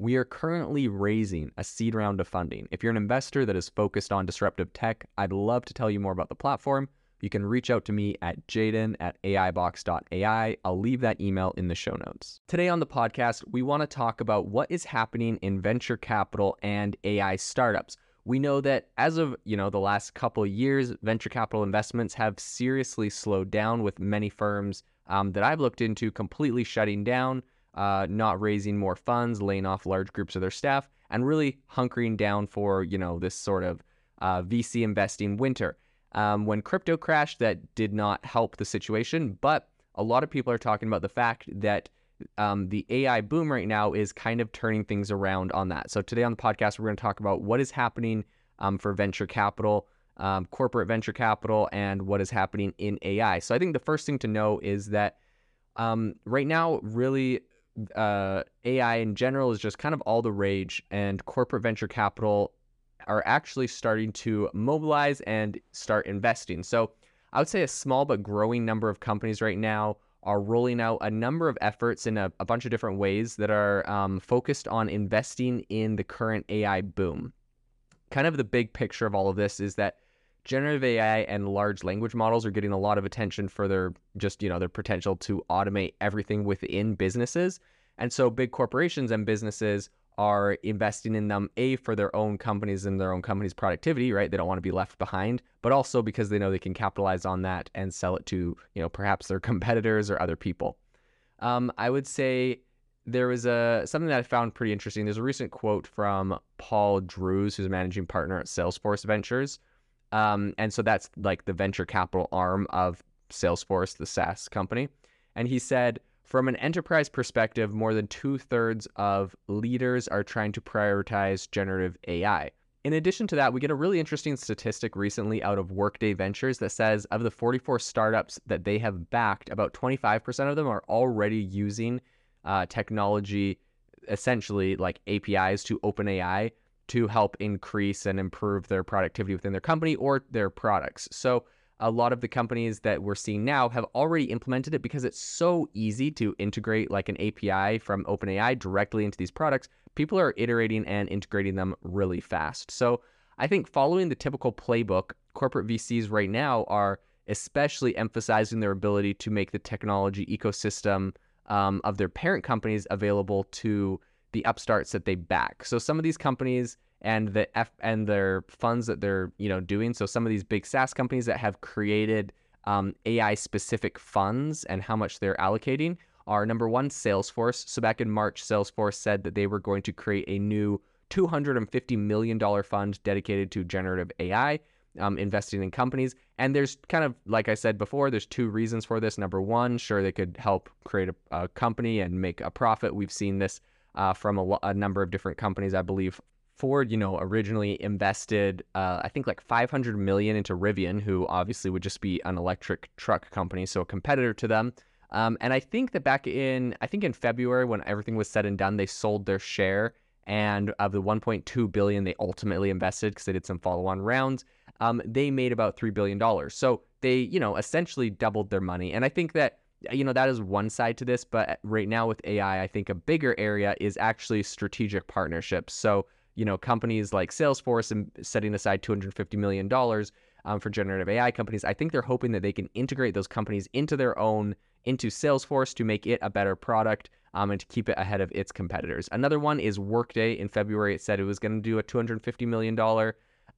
We are currently raising a seed round of funding. If you're an investor that is focused on disruptive tech, I'd love to tell you more about the platform. You can reach out to me at jaeden at aibox.ai. I'll leave that email in the show notes. Today on the podcast, we want to talk about what is happening in venture capital and AI startups. We know that as of, you know, the last couple years, venture capital investments have seriously slowed down with many firms um, that I've looked into completely shutting down uh, not raising more funds, laying off large groups of their staff, and really hunkering down for you know this sort of uh, VC investing winter. Um, when crypto crashed, that did not help the situation, but a lot of people are talking about the fact that um, the AI boom right now is kind of turning things around on that. So today on the podcast, we're going to talk about what is happening um, for venture capital, um, corporate venture capital, and what is happening in AI. So I think the first thing to know is that um, right now, really uh, AI in general is just kind of all the rage, and corporate venture capital are actually starting to mobilize and start investing. So I would say a small but growing number of companies right now are rolling out a number of efforts in a, a bunch of different ways that are um, focused on investing in the current AI boom. Kind of the big picture of all of this is that generative AI and large language models are getting a lot of attention for their just, you know, their potential to automate everything within businesses. And so big corporations and businesses are investing in them a for their own companies and their own company's productivity, right? They don't want to be left behind, but also because they know they can capitalize on that and sell it to, you know, perhaps their competitors or other people. Um, I would say there was a something that I found pretty interesting. There's a recent quote from Paul Drews who's a managing partner at Salesforce Ventures. Um, and so that's like the venture capital arm of Salesforce, the SaaS company. And he said, from an enterprise perspective, more than two thirds of leaders are trying to prioritize generative AI. In addition to that, we get a really interesting statistic recently out of Workday Ventures that says of the 44 startups that they have backed, about 25% of them are already using uh, technology, essentially like APIs to OpenAI, to help increase and improve their productivity within their company or their products. So a lot of the companies that we're seeing now have already implemented it because it's so easy to integrate like an API from OpenAI directly into these products. People are iterating and integrating them really fast. So I think following the typical playbook, corporate VCs right now are especially emphasizing their ability to make the technology ecosystem um, of their parent companies available to the upstarts that they back. So some of these companies and the F and their funds that they're you know doing. So some of these big SaaS companies that have created um, AI specific funds and how much they're allocating are number one Salesforce. So back in March, Salesforce said that they were going to create a new $250 million fund dedicated to generative AI. Um, investing in companies. And there's kind of, like I said before, there's two reasons for this. Number one, sure, they could help create a, a company and make a profit. We've seen this uh, from a, a, number of different companies. I believe Ford, you know, originally invested, uh, I think like 500 million into Rivian, who obviously would just be an electric truck company, so a competitor to them. Um, and I think that back in, I think in February when everything was said and done, they sold their share, and of the 1.2 billion they ultimately invested because they did some follow-on rounds, um, they made about three billion dollars. So they, you know, essentially doubled their money. And I think that you know that is one side to this but right now with ai i think a bigger area is actually strategic partnerships so you know, companies like Salesforce and setting aside $250 million um, for generative AI companies, I think they're hoping that they can integrate those companies into their own, into Salesforce to make it a better product um, and to keep it ahead of its competitors. Another one is Workday. In February, it said it was going to do a $250 million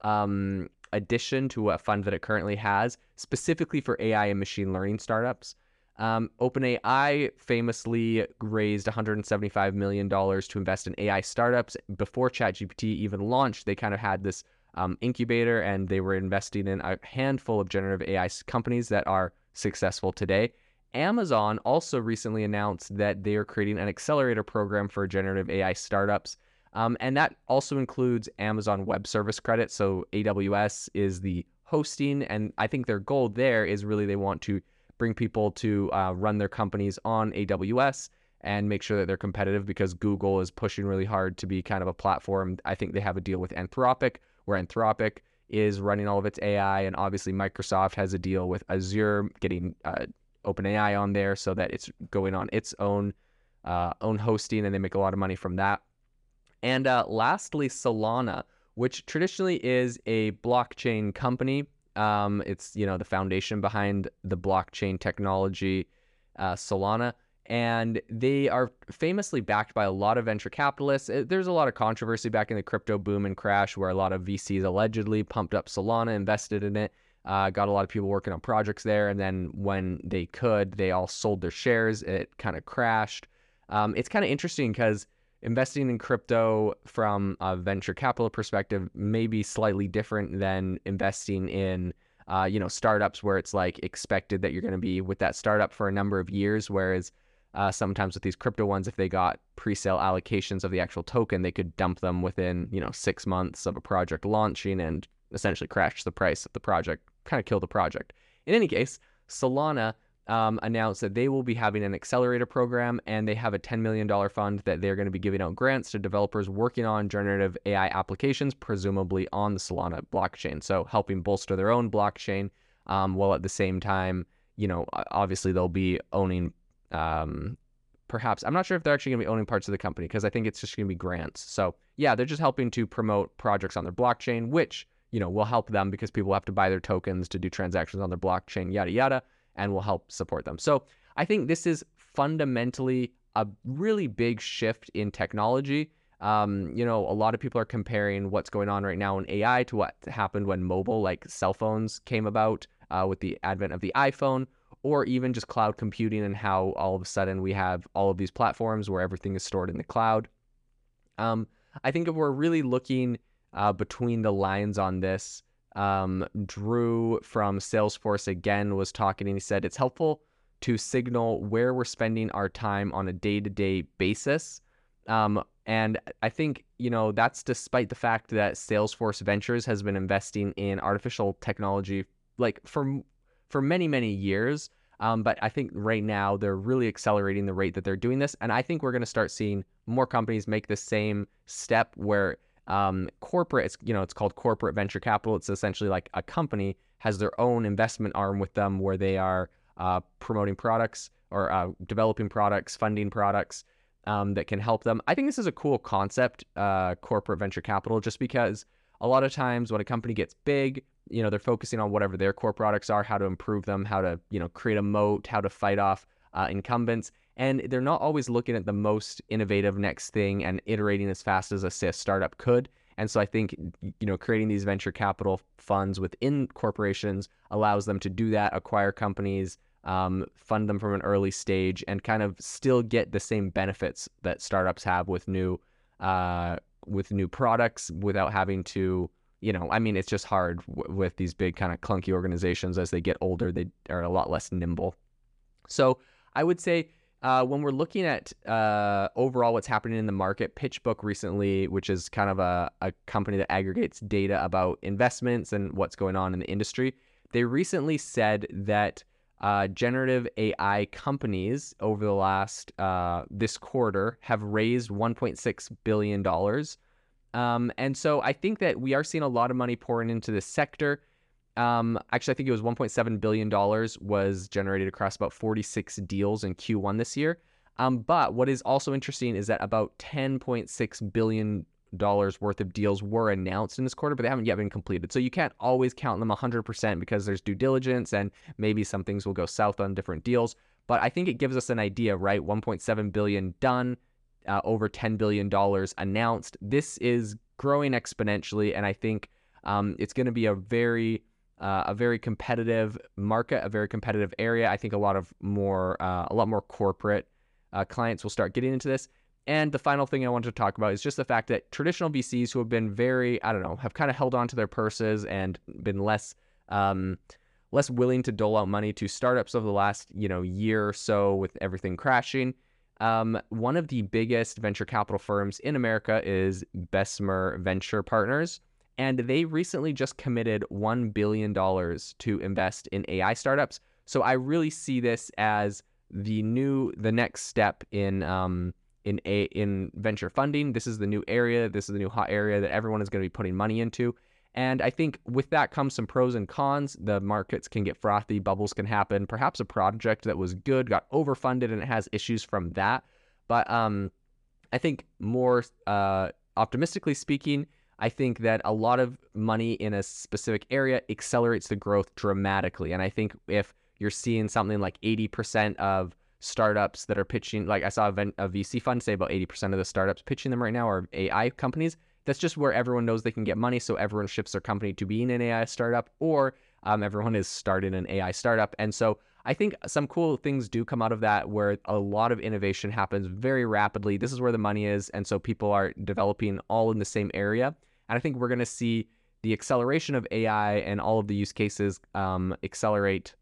um, addition to a fund that it currently has, specifically for AI and machine learning startups. Um, OpenAI famously raised $175 million to invest in AI startups. Before ChatGPT even launched, they kind of had this um, incubator and they were investing in a handful of generative AI companies that are successful today. Amazon also recently announced that they are creating an accelerator program for generative AI startups. Um, and that also includes Amazon Web Service credit. So AWS is the hosting. And I think their goal there is really they want to bring people to uh, run their companies on AWS and make sure that they're competitive because Google is pushing really hard to be kind of a platform. I think they have a deal with Anthropic, where Anthropic is running all of its AI, and obviously Microsoft has a deal with Azure, getting uh, OpenAI on there so that it's going on its own uh, own hosting, and they make a lot of money from that. And uh, lastly, Solana, which traditionally is a blockchain company um, it's you know the foundation behind the blockchain technology, uh, Solana, and they are famously backed by a lot of venture capitalists. Uh, there's a lot of controversy back in the crypto boom and crash where a lot of VCs allegedly pumped up Solana, invested in it, uh, got a lot of people working on projects there, and then when they could, they all sold their shares. It kind of crashed. Um, it's kind of interesting because investing in crypto from a venture capital perspective may be slightly different than investing in uh, you know startups where it's like expected that you're going to be with that startup for a number of years whereas uh, sometimes with these crypto ones if they got pre-sale allocations of the actual token they could dump them within you know six months of a project launching and essentially crash the price of the project kind of kill the project. In any case Solana um, announced that they will be having an accelerator program and they have a $10 million fund that they're going to be giving out grants to developers working on generative AI applications, presumably on the Solana blockchain. So helping bolster their own blockchain um, while at the same time, you know, obviously they'll be owning. Um, perhaps I'm not sure if they're actually going to be owning parts of the company because I think it's just going to be grants. So yeah, they're just helping to promote projects on their blockchain, which you know will help them because people have to buy their tokens to do transactions on their blockchain, yada yada and will help support them. So I think this is fundamentally a really big shift in technology. Um, you know, a lot of people are comparing what's going on right now in AI to what happened when mobile, like cell phones, came about uh, with the advent of the iPhone, or even just cloud computing and how all of a sudden we have all of these platforms where everything is stored in the cloud. Um, I think if we're really looking uh, between the lines on this, um, Drew from Salesforce again was talking and he said it's helpful to signal where we're spending our time on a day to day basis. Um, and I think, you know, that's despite the fact that Salesforce Ventures has been investing in artificial technology like for for many, many years. Um, but I think right now they're really accelerating the rate that they're doing this. And I think we're going to start seeing more companies make the same step where um, corporate, it's, you know, it's called corporate venture capital. It's essentially like a company has their own investment arm with them where they are uh, promoting products or uh, developing products, funding products um, that can help them. I think this is a cool concept, uh, corporate venture capital, just because a lot of times when a company gets big, you know, they're focusing on whatever their core products are, how to improve them, how to, you know, create a moat, how to fight off uh, incumbents and they're not always looking at the most innovative next thing and iterating as fast as a, a startup could. And so I think you know creating these venture capital funds within corporations allows them to do that, acquire companies, um, fund them from an early stage, and kind of still get the same benefits that startups have with new uh, with new products without having to you know I mean it's just hard w- with these big kind of clunky organizations as they get older they are a lot less nimble. So I would say uh, when we're looking at uh, overall what's happening in the market, PitchBook recently, which is kind of a, a company that aggregates data about investments and what's going on in the industry, they recently said that uh, generative AI companies over the last uh, this quarter have raised 1.6 billion dollars. Um, and so I think that we are seeing a lot of money pouring into this sector. Um, actually, I think it was 1.7 billion dollars was generated across about 46 deals in Q1 this year. Um, but what is also interesting is that about 10.6 billion dollars worth of deals were announced in this quarter, but they haven't yet been completed. So you can't always count them 100% because there's due diligence and maybe some things will go south on different deals. But I think it gives us an idea, right? 1.7 billion done, uh, over 10 billion dollars announced. This is growing exponentially, and I think Um, it's going to be a very uh, a very competitive market, a very competitive area. I think a lot of more uh, a lot more corporate uh, clients will start getting into this. And the final thing I want to talk about is just the fact that traditional VCs who have been very, I don't know, have kind of held on to their purses and been less um, less willing to dole out money to startups over the last you know year or so with everything crashing. Um, one of the biggest venture capital firms in America is Bessemer Venture Partners, and they recently just committed $1 billion to invest in AI startups. So I really see this as the new, the next step in um, in a in venture funding. This is the new area. This is the new hot area that everyone is going to be putting money into. And I think with that comes some pros and cons. The markets can get frothy, bubbles can happen. Perhaps a project that was good got overfunded and it has issues from that. But um, I think more uh, optimistically speaking, I think that a lot of money in a specific area accelerates the growth dramatically. And I think if you're seeing something like 80% of startups that are pitching, like I saw a, VC fund say about 80% of the startups pitching them right now are AI companies that's just where everyone knows they can get money. So everyone ships their company to being an AI startup, or um, everyone is starting an AI startup. And so I think some cool things do come out of that where a lot of innovation happens very rapidly. This is where the money is. And so people are developing all in the same area. And I think we're going to see the acceleration of AI and all of the use cases um, accelerate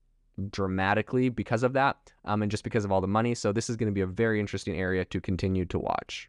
dramatically because of that um, and just because of all the money. So this is going to be a very interesting area to continue to watch.